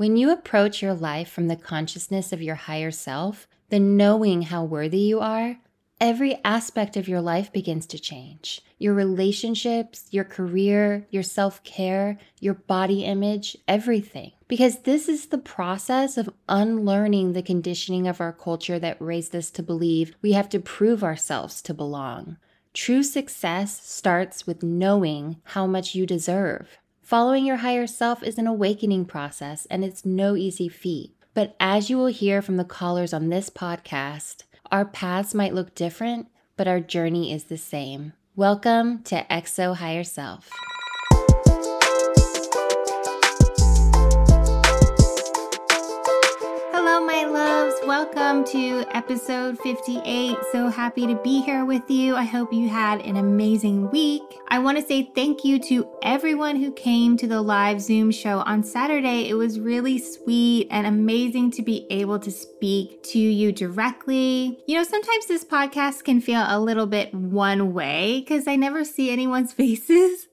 When you approach your life from the consciousness of your higher self, the knowing how worthy you are, every aspect of your life begins to change your relationships, your career, your self care, your body image, everything. Because this is the process of unlearning the conditioning of our culture that raised us to believe we have to prove ourselves to belong. True success starts with knowing how much you deserve. Following your higher self is an awakening process and it's no easy feat. But as you will hear from the callers on this podcast, our paths might look different, but our journey is the same. Welcome to XO Higher Self. Welcome to episode 58. So happy to be here with you. I hope you had an amazing week. I want to say thank you to everyone who came to the live Zoom show on Saturday. It was really sweet and amazing to be able to speak to you directly. You know, sometimes this podcast can feel a little bit one way because I never see anyone's faces.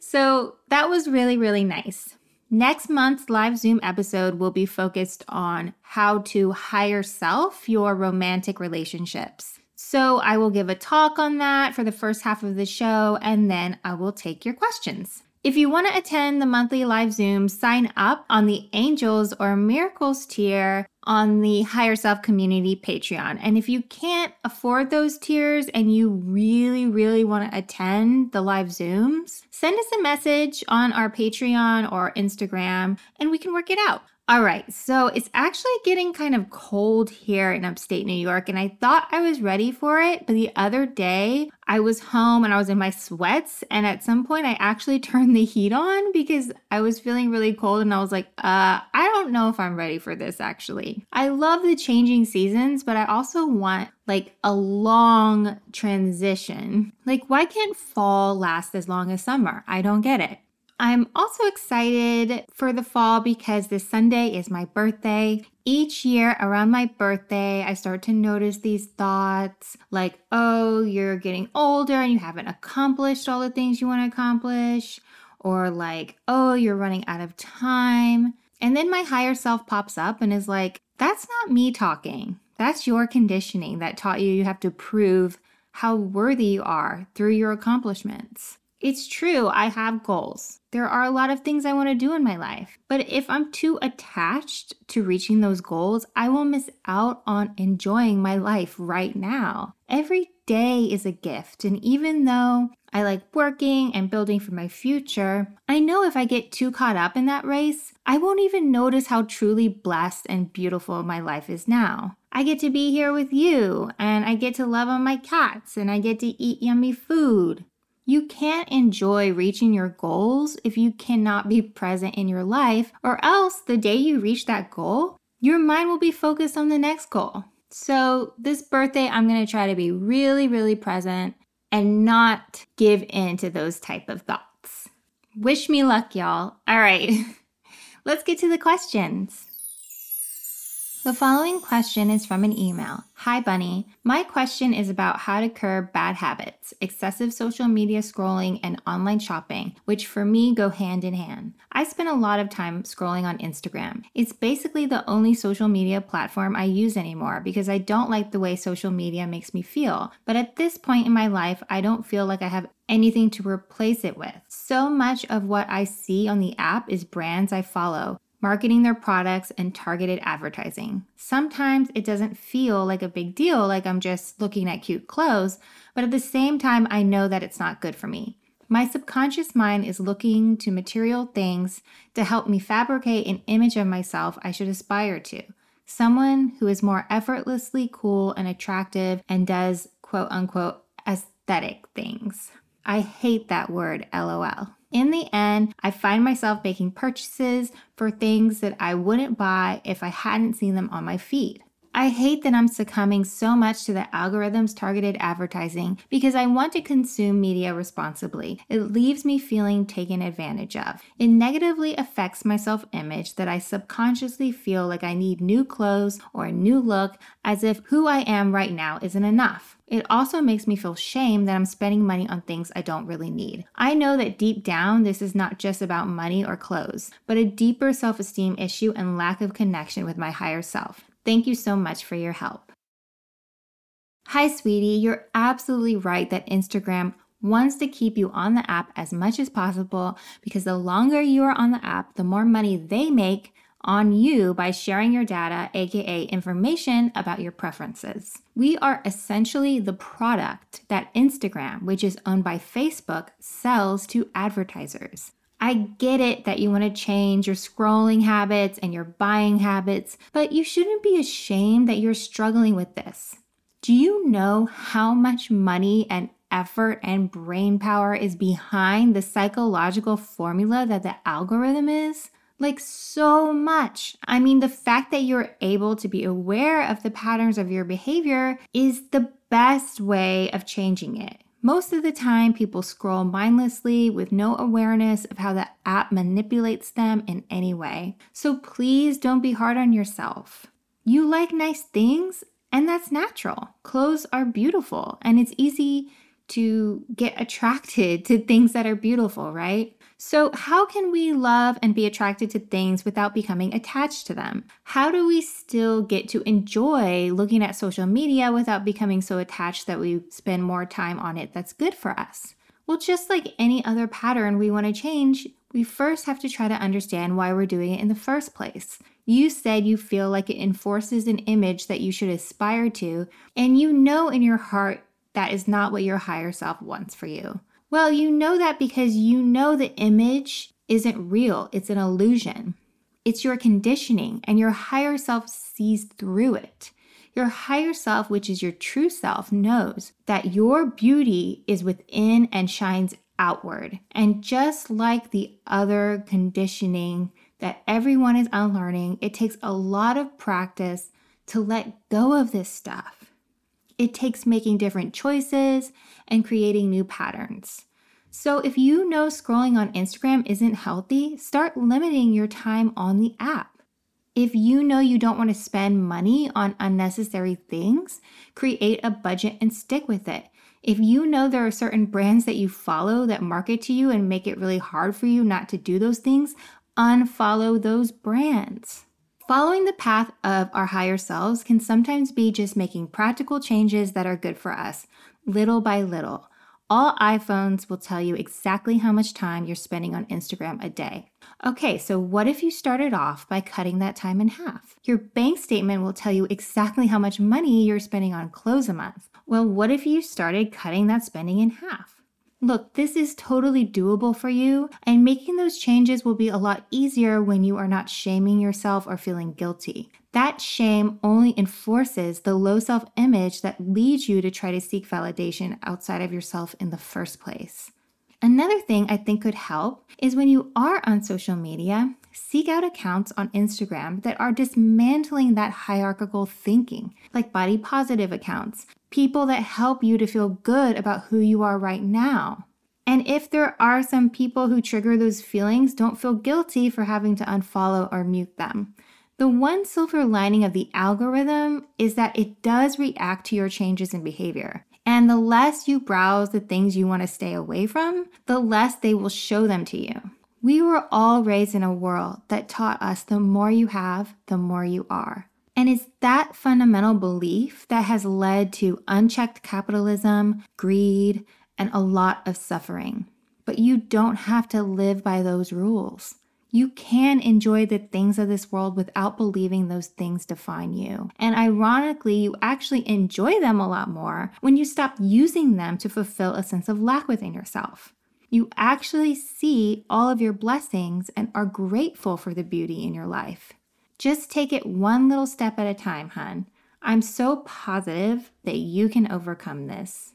So that was really, really nice. Next month's live Zoom episode will be focused on how to higher self your romantic relationships. So I will give a talk on that for the first half of the show, and then I will take your questions. If you want to attend the monthly live Zoom, sign up on the Angels or Miracles tier on the Higher Self Community Patreon. And if you can't afford those tiers and you really, really want to attend the live Zooms, send us a message on our Patreon or Instagram and we can work it out. All right, so it's actually getting kind of cold here in upstate New York, and I thought I was ready for it. But the other day, I was home and I was in my sweats, and at some point, I actually turned the heat on because I was feeling really cold, and I was like, uh, I don't know if I'm ready for this actually. I love the changing seasons, but I also want like a long transition. Like, why can't fall last as long as summer? I don't get it. I'm also excited for the fall because this Sunday is my birthday. Each year around my birthday, I start to notice these thoughts like, oh, you're getting older and you haven't accomplished all the things you want to accomplish, or like, oh, you're running out of time. And then my higher self pops up and is like, that's not me talking. That's your conditioning that taught you you have to prove how worthy you are through your accomplishments. It's true, I have goals. There are a lot of things I want to do in my life. But if I'm too attached to reaching those goals, I will miss out on enjoying my life right now. Every day is a gift. And even though I like working and building for my future, I know if I get too caught up in that race, I won't even notice how truly blessed and beautiful my life is now. I get to be here with you, and I get to love on my cats, and I get to eat yummy food. You can't enjoy reaching your goals if you cannot be present in your life, or else the day you reach that goal, your mind will be focused on the next goal. So, this birthday, I'm going to try to be really, really present and not give in to those type of thoughts. Wish me luck, y'all. All right, let's get to the questions. The following question is from an email. Hi, Bunny. My question is about how to curb bad habits, excessive social media scrolling, and online shopping, which for me go hand in hand. I spend a lot of time scrolling on Instagram. It's basically the only social media platform I use anymore because I don't like the way social media makes me feel. But at this point in my life, I don't feel like I have anything to replace it with. So much of what I see on the app is brands I follow marketing their products, and targeted advertising. Sometimes it doesn't feel like a big deal, like I'm just looking at cute clothes, but at the same time, I know that it's not good for me. My subconscious mind is looking to material things to help me fabricate an image of myself I should aspire to. Someone who is more effortlessly cool and attractive and does quote unquote aesthetic things. I hate that word, lol. In the end, I find myself making purchases for things that I wouldn't buy if I hadn't seen them on my feed. I hate that I'm succumbing so much to the algorithm's targeted advertising because I want to consume media responsibly. It leaves me feeling taken advantage of. It negatively affects my self image that I subconsciously feel like I need new clothes or a new look as if who I am right now isn't enough. It also makes me feel shame that I'm spending money on things I don't really need. I know that deep down, this is not just about money or clothes, but a deeper self esteem issue and lack of connection with my higher self. Thank you so much for your help. Hi, sweetie. You're absolutely right that Instagram wants to keep you on the app as much as possible because the longer you are on the app, the more money they make on you by sharing your data, aka information about your preferences. We are essentially the product that Instagram, which is owned by Facebook, sells to advertisers. I get it that you want to change your scrolling habits and your buying habits, but you shouldn't be ashamed that you're struggling with this. Do you know how much money and effort and brain power is behind the psychological formula that the algorithm is? Like so much. I mean, the fact that you're able to be aware of the patterns of your behavior is the best way of changing it. Most of the time, people scroll mindlessly with no awareness of how the app manipulates them in any way. So please don't be hard on yourself. You like nice things, and that's natural. Clothes are beautiful, and it's easy to get attracted to things that are beautiful, right? So, how can we love and be attracted to things without becoming attached to them? How do we still get to enjoy looking at social media without becoming so attached that we spend more time on it that's good for us? Well, just like any other pattern we want to change, we first have to try to understand why we're doing it in the first place. You said you feel like it enforces an image that you should aspire to, and you know in your heart that is not what your higher self wants for you. Well, you know that because you know the image isn't real, it's an illusion. It's your conditioning, and your higher self sees through it. Your higher self, which is your true self, knows that your beauty is within and shines outward. And just like the other conditioning that everyone is unlearning, it takes a lot of practice to let go of this stuff. It takes making different choices and creating new patterns. So, if you know scrolling on Instagram isn't healthy, start limiting your time on the app. If you know you don't want to spend money on unnecessary things, create a budget and stick with it. If you know there are certain brands that you follow that market to you and make it really hard for you not to do those things, unfollow those brands. Following the path of our higher selves can sometimes be just making practical changes that are good for us, little by little. All iPhones will tell you exactly how much time you're spending on Instagram a day. Okay, so what if you started off by cutting that time in half? Your bank statement will tell you exactly how much money you're spending on clothes a month. Well, what if you started cutting that spending in half? Look, this is totally doable for you, and making those changes will be a lot easier when you are not shaming yourself or feeling guilty. That shame only enforces the low self image that leads you to try to seek validation outside of yourself in the first place. Another thing I think could help is when you are on social media, seek out accounts on Instagram that are dismantling that hierarchical thinking, like body positive accounts, people that help you to feel good about who you are right now. And if there are some people who trigger those feelings, don't feel guilty for having to unfollow or mute them. The one silver lining of the algorithm is that it does react to your changes in behavior. And the less you browse the things you want to stay away from, the less they will show them to you. We were all raised in a world that taught us the more you have, the more you are. And it's that fundamental belief that has led to unchecked capitalism, greed, and a lot of suffering. But you don't have to live by those rules. You can enjoy the things of this world without believing those things define you. And ironically, you actually enjoy them a lot more when you stop using them to fulfill a sense of lack within yourself. You actually see all of your blessings and are grateful for the beauty in your life. Just take it one little step at a time, hun. I'm so positive that you can overcome this.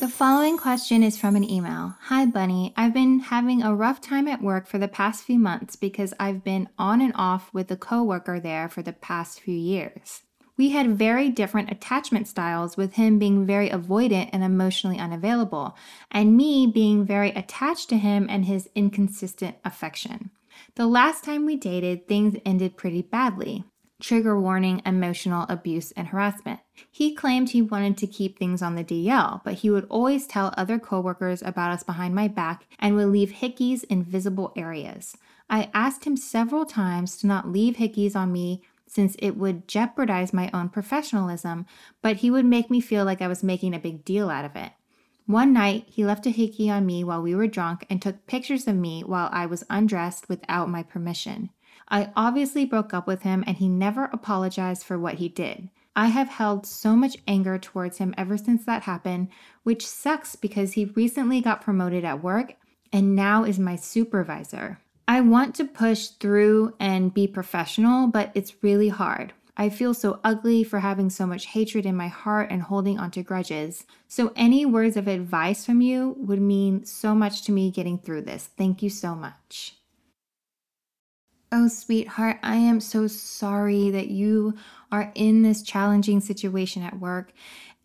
The following question is from an email. Hi, Bunny. I've been having a rough time at work for the past few months because I've been on and off with a coworker there for the past few years. We had very different attachment styles, with him being very avoidant and emotionally unavailable, and me being very attached to him and his inconsistent affection. The last time we dated, things ended pretty badly trigger warning, emotional abuse, and harassment. He claimed he wanted to keep things on the DL, but he would always tell other coworkers about us behind my back and would leave hickeys in visible areas. I asked him several times to not leave hickeys on me since it would jeopardize my own professionalism, but he would make me feel like I was making a big deal out of it. One night, he left a hickey on me while we were drunk and took pictures of me while I was undressed without my permission. I obviously broke up with him and he never apologized for what he did. I have held so much anger towards him ever since that happened, which sucks because he recently got promoted at work and now is my supervisor. I want to push through and be professional, but it's really hard. I feel so ugly for having so much hatred in my heart and holding onto grudges. So, any words of advice from you would mean so much to me getting through this. Thank you so much. Oh, sweetheart, I am so sorry that you are in this challenging situation at work.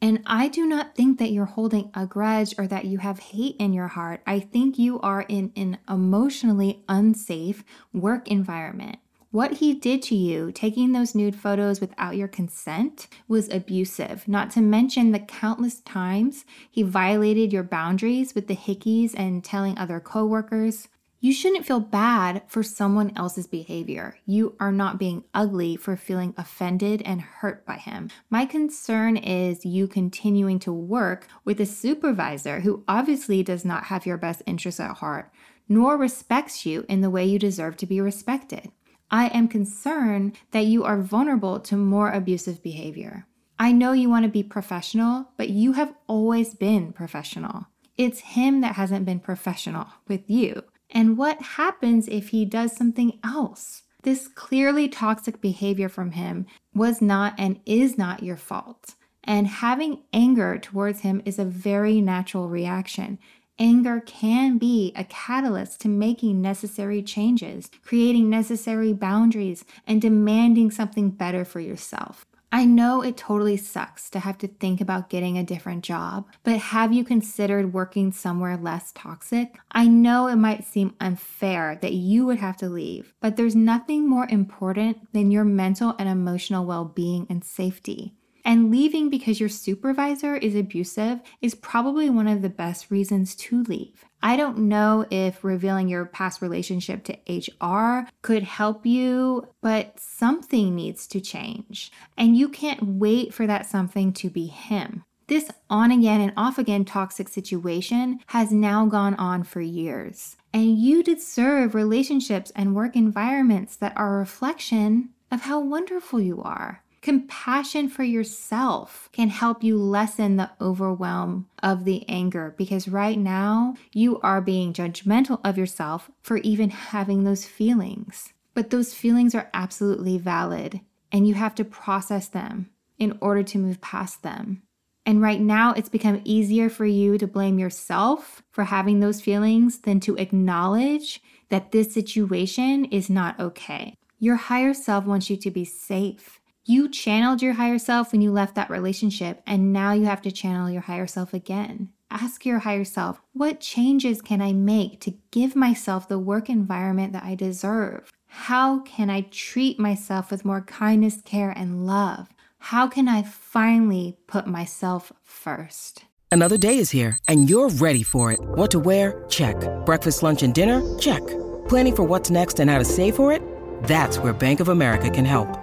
And I do not think that you're holding a grudge or that you have hate in your heart. I think you are in an emotionally unsafe work environment. What he did to you, taking those nude photos without your consent, was abusive, not to mention the countless times he violated your boundaries with the hickeys and telling other coworkers. You shouldn't feel bad for someone else's behavior. You are not being ugly for feeling offended and hurt by him. My concern is you continuing to work with a supervisor who obviously does not have your best interests at heart, nor respects you in the way you deserve to be respected. I am concerned that you are vulnerable to more abusive behavior. I know you want to be professional, but you have always been professional. It's him that hasn't been professional with you. And what happens if he does something else? This clearly toxic behavior from him was not and is not your fault. And having anger towards him is a very natural reaction. Anger can be a catalyst to making necessary changes, creating necessary boundaries, and demanding something better for yourself. I know it totally sucks to have to think about getting a different job, but have you considered working somewhere less toxic? I know it might seem unfair that you would have to leave, but there's nothing more important than your mental and emotional well being and safety. And leaving because your supervisor is abusive is probably one of the best reasons to leave. I don't know if revealing your past relationship to HR could help you, but something needs to change. And you can't wait for that something to be him. This on again and off again toxic situation has now gone on for years. And you deserve relationships and work environments that are a reflection of how wonderful you are. Compassion for yourself can help you lessen the overwhelm of the anger because right now you are being judgmental of yourself for even having those feelings. But those feelings are absolutely valid and you have to process them in order to move past them. And right now, it's become easier for you to blame yourself for having those feelings than to acknowledge that this situation is not okay. Your higher self wants you to be safe. You channeled your higher self when you left that relationship, and now you have to channel your higher self again. Ask your higher self, what changes can I make to give myself the work environment that I deserve? How can I treat myself with more kindness, care, and love? How can I finally put myself first? Another day is here, and you're ready for it. What to wear? Check. Breakfast, lunch, and dinner? Check. Planning for what's next and how to save for it? That's where Bank of America can help.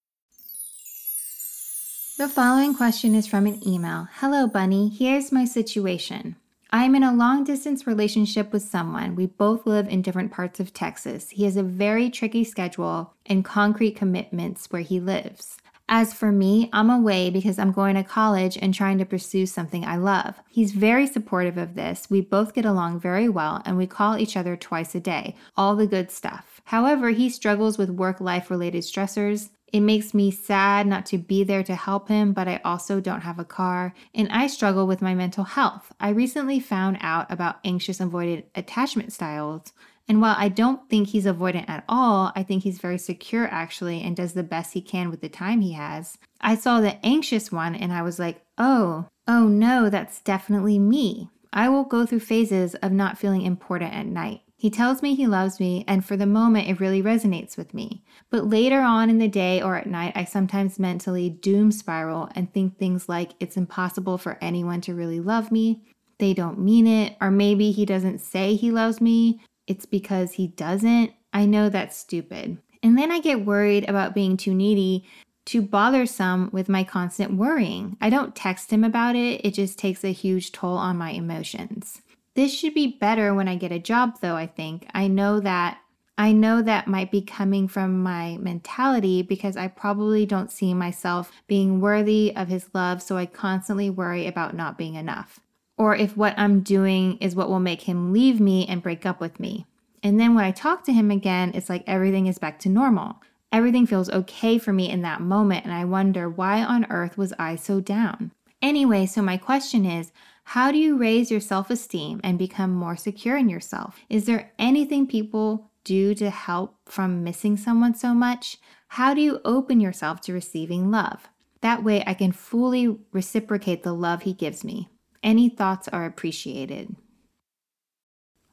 The following question is from an email. Hello, Bunny. Here's my situation. I am in a long distance relationship with someone. We both live in different parts of Texas. He has a very tricky schedule and concrete commitments where he lives. As for me, I'm away because I'm going to college and trying to pursue something I love. He's very supportive of this. We both get along very well and we call each other twice a day. All the good stuff. However, he struggles with work life related stressors. It makes me sad not to be there to help him, but I also don't have a car, and I struggle with my mental health. I recently found out about anxious avoidant attachment styles, and while I don't think he's avoidant at all, I think he's very secure actually and does the best he can with the time he has. I saw the anxious one and I was like, oh, oh no, that's definitely me. I will go through phases of not feeling important at night. He tells me he loves me, and for the moment, it really resonates with me. But later on in the day or at night, I sometimes mentally doom spiral and think things like it's impossible for anyone to really love me, they don't mean it, or maybe he doesn't say he loves me, it's because he doesn't. I know that's stupid. And then I get worried about being too needy, too bothersome with my constant worrying. I don't text him about it, it just takes a huge toll on my emotions. This should be better when I get a job though, I think. I know that I know that might be coming from my mentality because I probably don't see myself being worthy of his love, so I constantly worry about not being enough. Or if what I'm doing is what will make him leave me and break up with me. And then when I talk to him again, it's like everything is back to normal. Everything feels okay for me in that moment, and I wonder why on earth was I so down? Anyway, so my question is how do you raise your self esteem and become more secure in yourself? Is there anything people do to help from missing someone so much? How do you open yourself to receiving love? That way, I can fully reciprocate the love he gives me. Any thoughts are appreciated.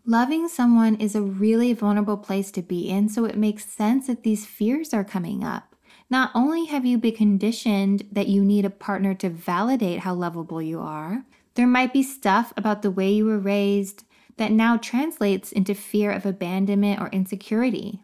Loving someone is a really vulnerable place to be in, so it makes sense that these fears are coming up. Not only have you been conditioned that you need a partner to validate how lovable you are, there might be stuff about the way you were raised that now translates into fear of abandonment or insecurity.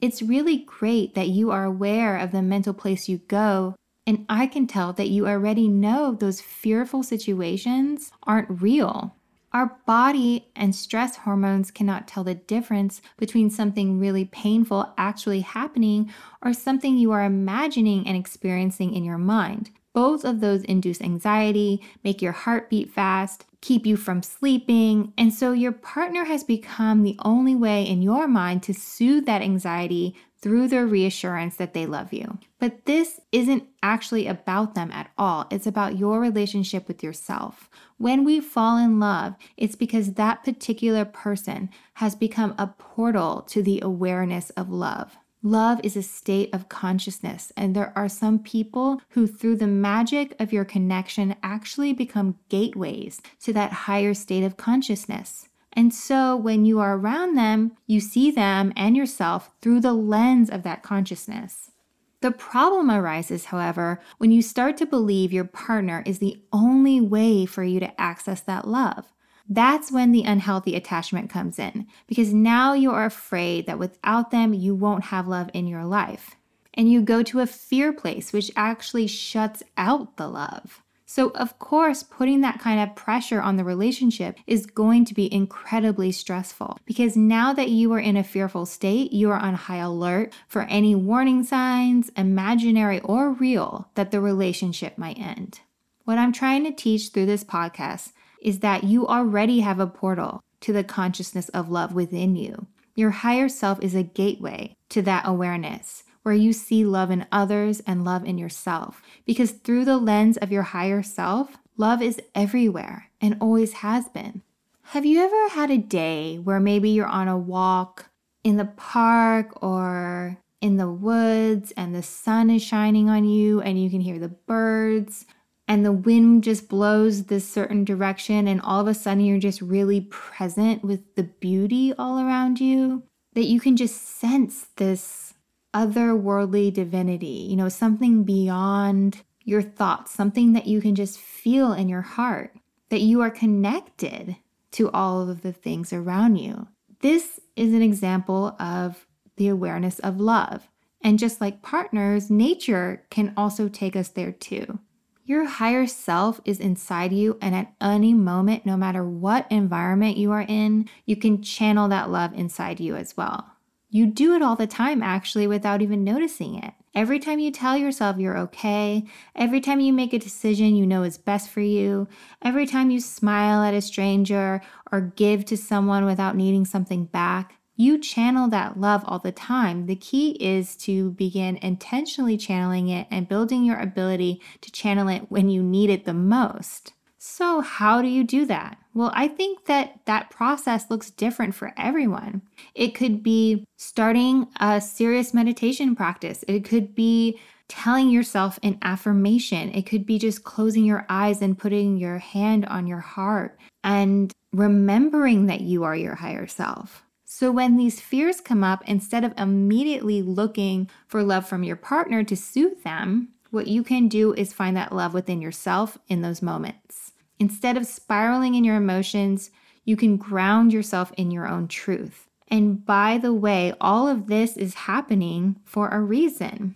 It's really great that you are aware of the mental place you go, and I can tell that you already know those fearful situations aren't real. Our body and stress hormones cannot tell the difference between something really painful actually happening or something you are imagining and experiencing in your mind. Both of those induce anxiety, make your heart beat fast, keep you from sleeping, and so your partner has become the only way in your mind to soothe that anxiety through their reassurance that they love you. But this isn't actually about them at all. It's about your relationship with yourself. When we fall in love, it's because that particular person has become a portal to the awareness of love. Love is a state of consciousness, and there are some people who, through the magic of your connection, actually become gateways to that higher state of consciousness. And so, when you are around them, you see them and yourself through the lens of that consciousness. The problem arises, however, when you start to believe your partner is the only way for you to access that love. That's when the unhealthy attachment comes in because now you are afraid that without them, you won't have love in your life. And you go to a fear place, which actually shuts out the love. So, of course, putting that kind of pressure on the relationship is going to be incredibly stressful because now that you are in a fearful state, you are on high alert for any warning signs, imaginary or real, that the relationship might end. What I'm trying to teach through this podcast is that you already have a portal to the consciousness of love within you. Your higher self is a gateway to that awareness where you see love in others and love in yourself. Because through the lens of your higher self, Love is everywhere and always has been. Have you ever had a day where maybe you're on a walk in the park or in the woods and the sun is shining on you and you can hear the birds and the wind just blows this certain direction and all of a sudden you're just really present with the beauty all around you that you can just sense this otherworldly divinity, you know, something beyond your thoughts, something that you can just feel in your heart, that you are connected to all of the things around you. This is an example of the awareness of love. And just like partners, nature can also take us there too. Your higher self is inside you, and at any moment, no matter what environment you are in, you can channel that love inside you as well. You do it all the time, actually, without even noticing it. Every time you tell yourself you're okay, every time you make a decision you know is best for you, every time you smile at a stranger or give to someone without needing something back, you channel that love all the time. The key is to begin intentionally channeling it and building your ability to channel it when you need it the most. So, how do you do that? Well, I think that that process looks different for everyone. It could be starting a serious meditation practice, it could be telling yourself an affirmation, it could be just closing your eyes and putting your hand on your heart and remembering that you are your higher self. So, when these fears come up, instead of immediately looking for love from your partner to soothe them, what you can do is find that love within yourself in those moments. Instead of spiraling in your emotions, you can ground yourself in your own truth. And by the way, all of this is happening for a reason.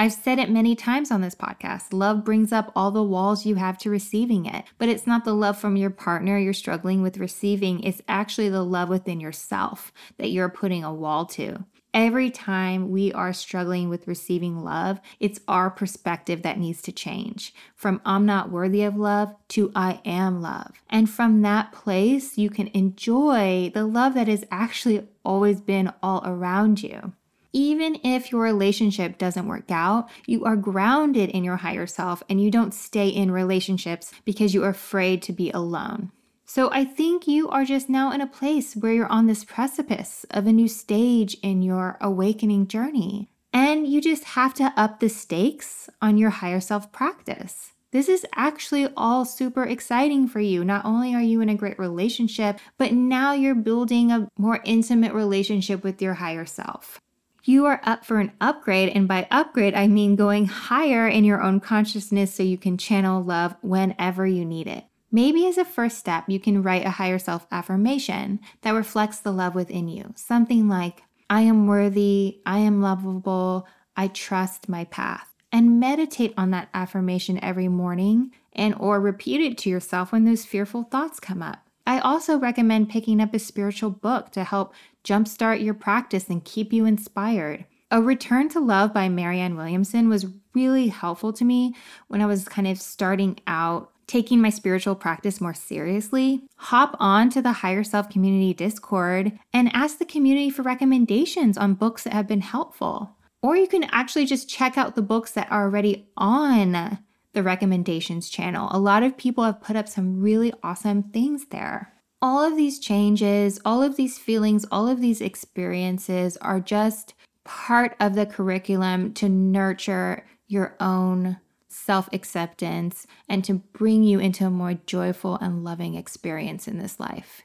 I've said it many times on this podcast. Love brings up all the walls you have to receiving it. But it's not the love from your partner you're struggling with receiving, it's actually the love within yourself that you're putting a wall to. Every time we are struggling with receiving love, it's our perspective that needs to change from I'm not worthy of love to I am love. And from that place, you can enjoy the love that has actually always been all around you. Even if your relationship doesn't work out, you are grounded in your higher self and you don't stay in relationships because you are afraid to be alone. So I think you are just now in a place where you're on this precipice of a new stage in your awakening journey. And you just have to up the stakes on your higher self practice. This is actually all super exciting for you. Not only are you in a great relationship, but now you're building a more intimate relationship with your higher self you are up for an upgrade. And by upgrade, I mean going higher in your own consciousness so you can channel love whenever you need it. Maybe as a first step, you can write a higher self affirmation that reflects the love within you. Something like, I am worthy, I am lovable, I trust my path. And meditate on that affirmation every morning and or repeat it to yourself when those fearful thoughts come up. I also recommend picking up a spiritual book to help jumpstart your practice and keep you inspired. A Return to Love by Marianne Williamson was really helpful to me when I was kind of starting out taking my spiritual practice more seriously. Hop on to the Higher Self Community Discord and ask the community for recommendations on books that have been helpful. Or you can actually just check out the books that are already on the recommendations channel. A lot of people have put up some really awesome things there. All of these changes, all of these feelings, all of these experiences are just part of the curriculum to nurture your own self acceptance and to bring you into a more joyful and loving experience in this life.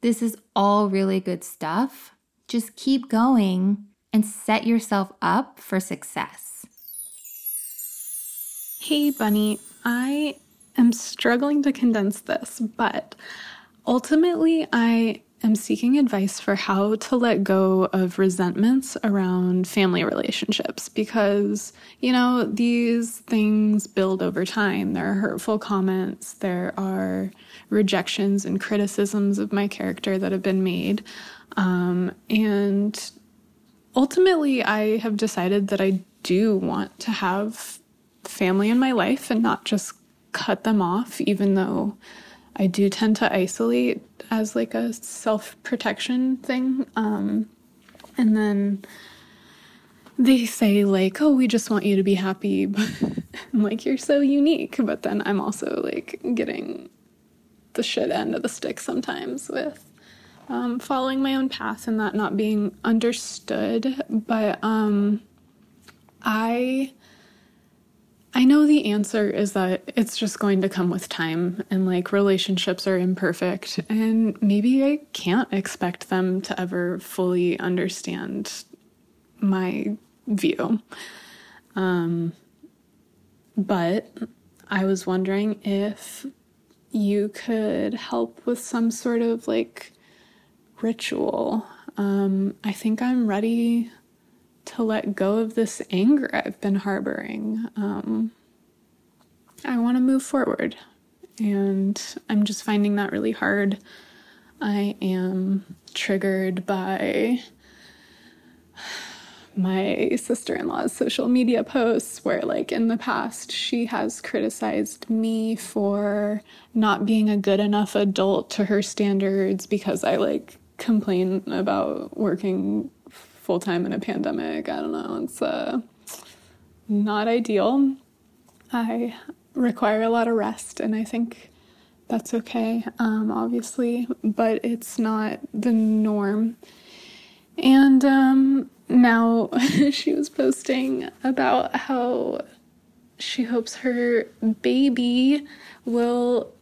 This is all really good stuff. Just keep going and set yourself up for success. Hey, Bunny, I am struggling to condense this, but ultimately, I am seeking advice for how to let go of resentments around family relationships because, you know, these things build over time. There are hurtful comments, there are rejections and criticisms of my character that have been made. Um, and ultimately, I have decided that I do want to have family in my life and not just cut them off, even though I do tend to isolate as like a self protection thing. Um, and then they say like, "Oh, we just want you to be happy." But I'm like, "You're so unique." But then I'm also like getting the shit end of the stick sometimes with um, following my own path and that not being understood. But um, I I know the answer is that it's just going to come with time and like relationships are imperfect and maybe I can't expect them to ever fully understand my view. Um, but I was wondering if you could help with some sort of like ritual. Um, I think I'm ready to let go of this anger I've been harboring. Um, I want to move forward, and I'm just finding that really hard. I am triggered by my sister in law's social media posts, where, like, in the past, she has criticized me for not being a good enough adult to her standards because I, like, complain about working full time in a pandemic. I don't know. It's uh, not ideal. I require a lot of rest, and I think that's okay, um, obviously, but it's not the norm. And um, now she was posting about how she hopes her baby will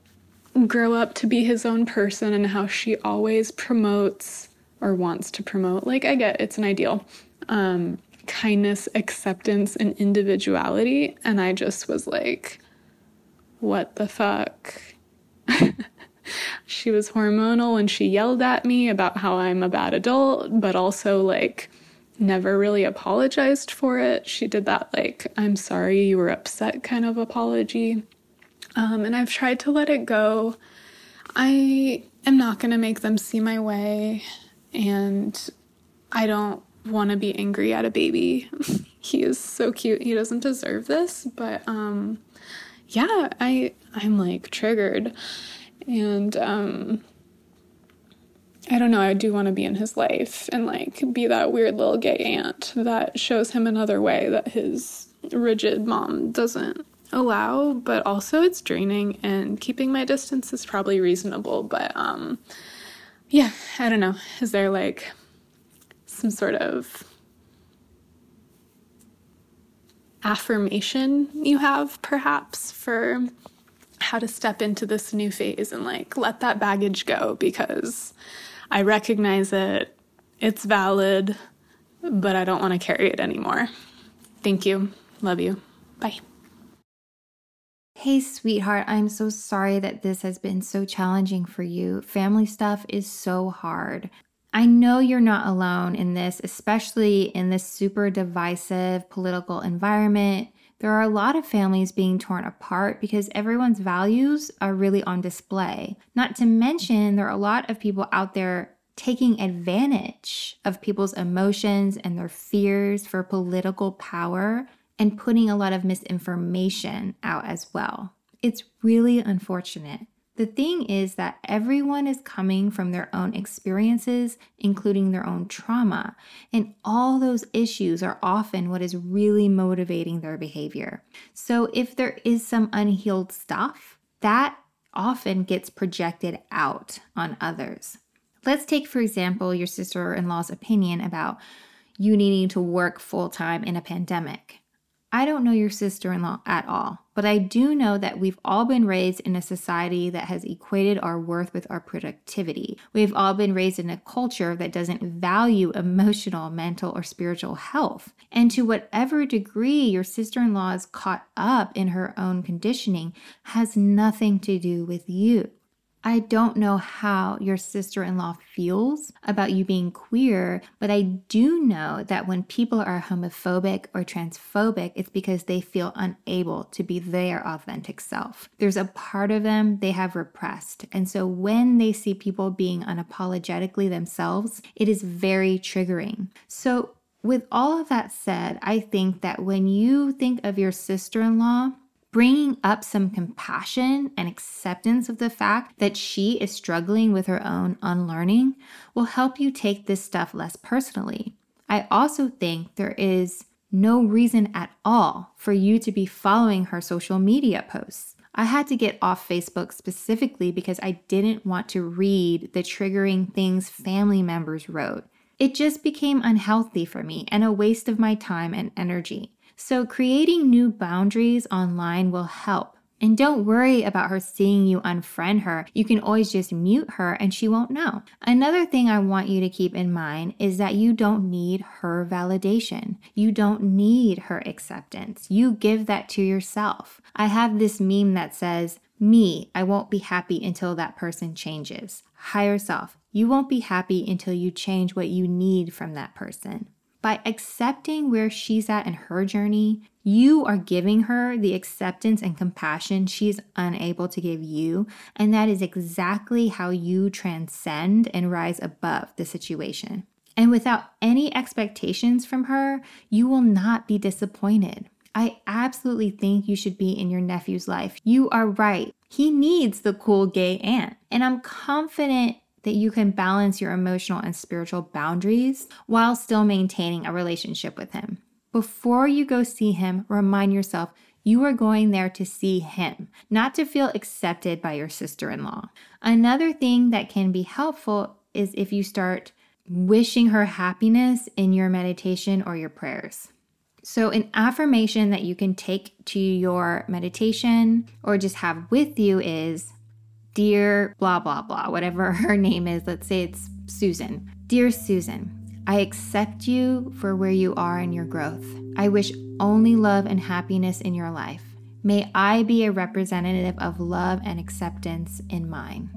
grow up to be his own person and how she always promotes or wants to promote. Like, I get it's an ideal. Um, kindness, acceptance, and individuality. And I just was like, what the fuck? she was hormonal and she yelled at me about how I'm a bad adult, but also like never really apologized for it. She did that, like, I'm sorry you were upset kind of apology. Um, and I've tried to let it go. I am not going to make them see my way and I don't want to be angry at a baby. he is so cute. He doesn't deserve this, but um yeah, I I'm like triggered. And um I don't know, I do want to be in his life and like be that weird little gay aunt that shows him another way that his rigid mom doesn't allow, but also it's draining and keeping my distance is probably reasonable, but um yeah, I don't know. Is there like some sort of affirmation you have perhaps for how to step into this new phase and like let that baggage go because I recognize it, it's valid, but I don't want to carry it anymore. Thank you. Love you. Bye. Hey, sweetheart, I'm so sorry that this has been so challenging for you. Family stuff is so hard. I know you're not alone in this, especially in this super divisive political environment. There are a lot of families being torn apart because everyone's values are really on display. Not to mention, there are a lot of people out there taking advantage of people's emotions and their fears for political power and putting a lot of misinformation out as well. It's really unfortunate. The thing is that everyone is coming from their own experiences, including their own trauma, and all those issues are often what is really motivating their behavior. So, if there is some unhealed stuff, that often gets projected out on others. Let's take, for example, your sister in law's opinion about you needing to work full time in a pandemic. I don't know your sister in law at all, but I do know that we've all been raised in a society that has equated our worth with our productivity. We've all been raised in a culture that doesn't value emotional, mental, or spiritual health. And to whatever degree your sister in law is caught up in her own conditioning has nothing to do with you. I don't know how your sister in law feels about you being queer, but I do know that when people are homophobic or transphobic, it's because they feel unable to be their authentic self. There's a part of them they have repressed. And so when they see people being unapologetically themselves, it is very triggering. So, with all of that said, I think that when you think of your sister in law, bringing up some compassion and acceptance of the fact that she is struggling with her own unlearning will help you take this stuff less personally. I also think there is no reason at all for you to be following her social media posts. I had to get off Facebook specifically because I didn't want to read the triggering things family members wrote. It just became unhealthy for me and a waste of my time and energy. So, creating new boundaries online will help. And don't worry about her seeing you unfriend her. You can always just mute her and she won't know. Another thing I want you to keep in mind is that you don't need her validation. You don't need her acceptance. You give that to yourself. I have this meme that says, Me, I won't be happy until that person changes. Higher self, you won't be happy until you change what you need from that person. By accepting where she's at in her journey, you are giving her the acceptance and compassion she's unable to give you. And that is exactly how you transcend and rise above the situation. And without any expectations from her, you will not be disappointed. I absolutely think you should be in your nephew's life. You are right. He needs the cool gay aunt. And I'm confident that you can balance your emotional and spiritual boundaries while still maintaining a relationship with him. Before you go see him, remind yourself you are going there to see him, not to feel accepted by your sister in law. Another thing that can be helpful is if you start wishing her happiness in your meditation or your prayers. So, an affirmation that you can take to your meditation or just have with you is Dear blah, blah, blah, whatever her name is. Let's say it's Susan. Dear Susan, I accept you for where you are in your growth. I wish only love and happiness in your life. May I be a representative of love and acceptance in mine.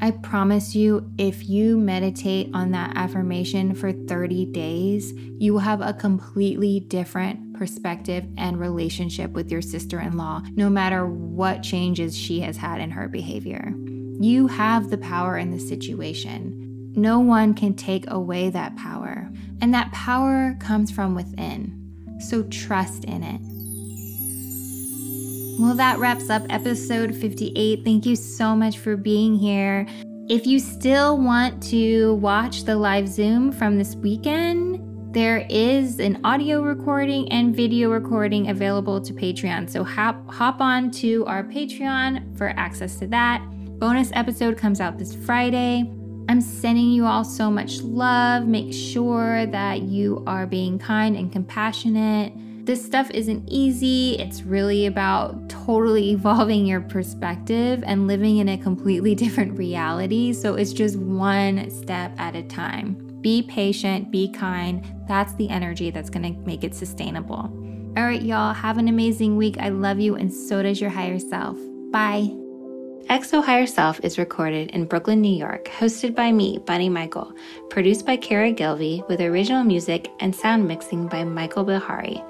I promise you, if you meditate on that affirmation for 30 days, you will have a completely different perspective and relationship with your sister in law, no matter what changes she has had in her behavior. You have the power in the situation. No one can take away that power, and that power comes from within. So trust in it. Well, that wraps up episode 58. Thank you so much for being here. If you still want to watch the live Zoom from this weekend, there is an audio recording and video recording available to Patreon. So hop, hop on to our Patreon for access to that. Bonus episode comes out this Friday. I'm sending you all so much love. Make sure that you are being kind and compassionate this stuff isn't easy. It's really about totally evolving your perspective and living in a completely different reality. So it's just one step at a time. Be patient, be kind. That's the energy that's going to make it sustainable. All right, y'all, have an amazing week. I love you, and so does your higher self. Bye. XO Higher Self is recorded in Brooklyn, New York, hosted by me, Bunny Michael, produced by Kara Gilvey, with original music and sound mixing by Michael Bihari.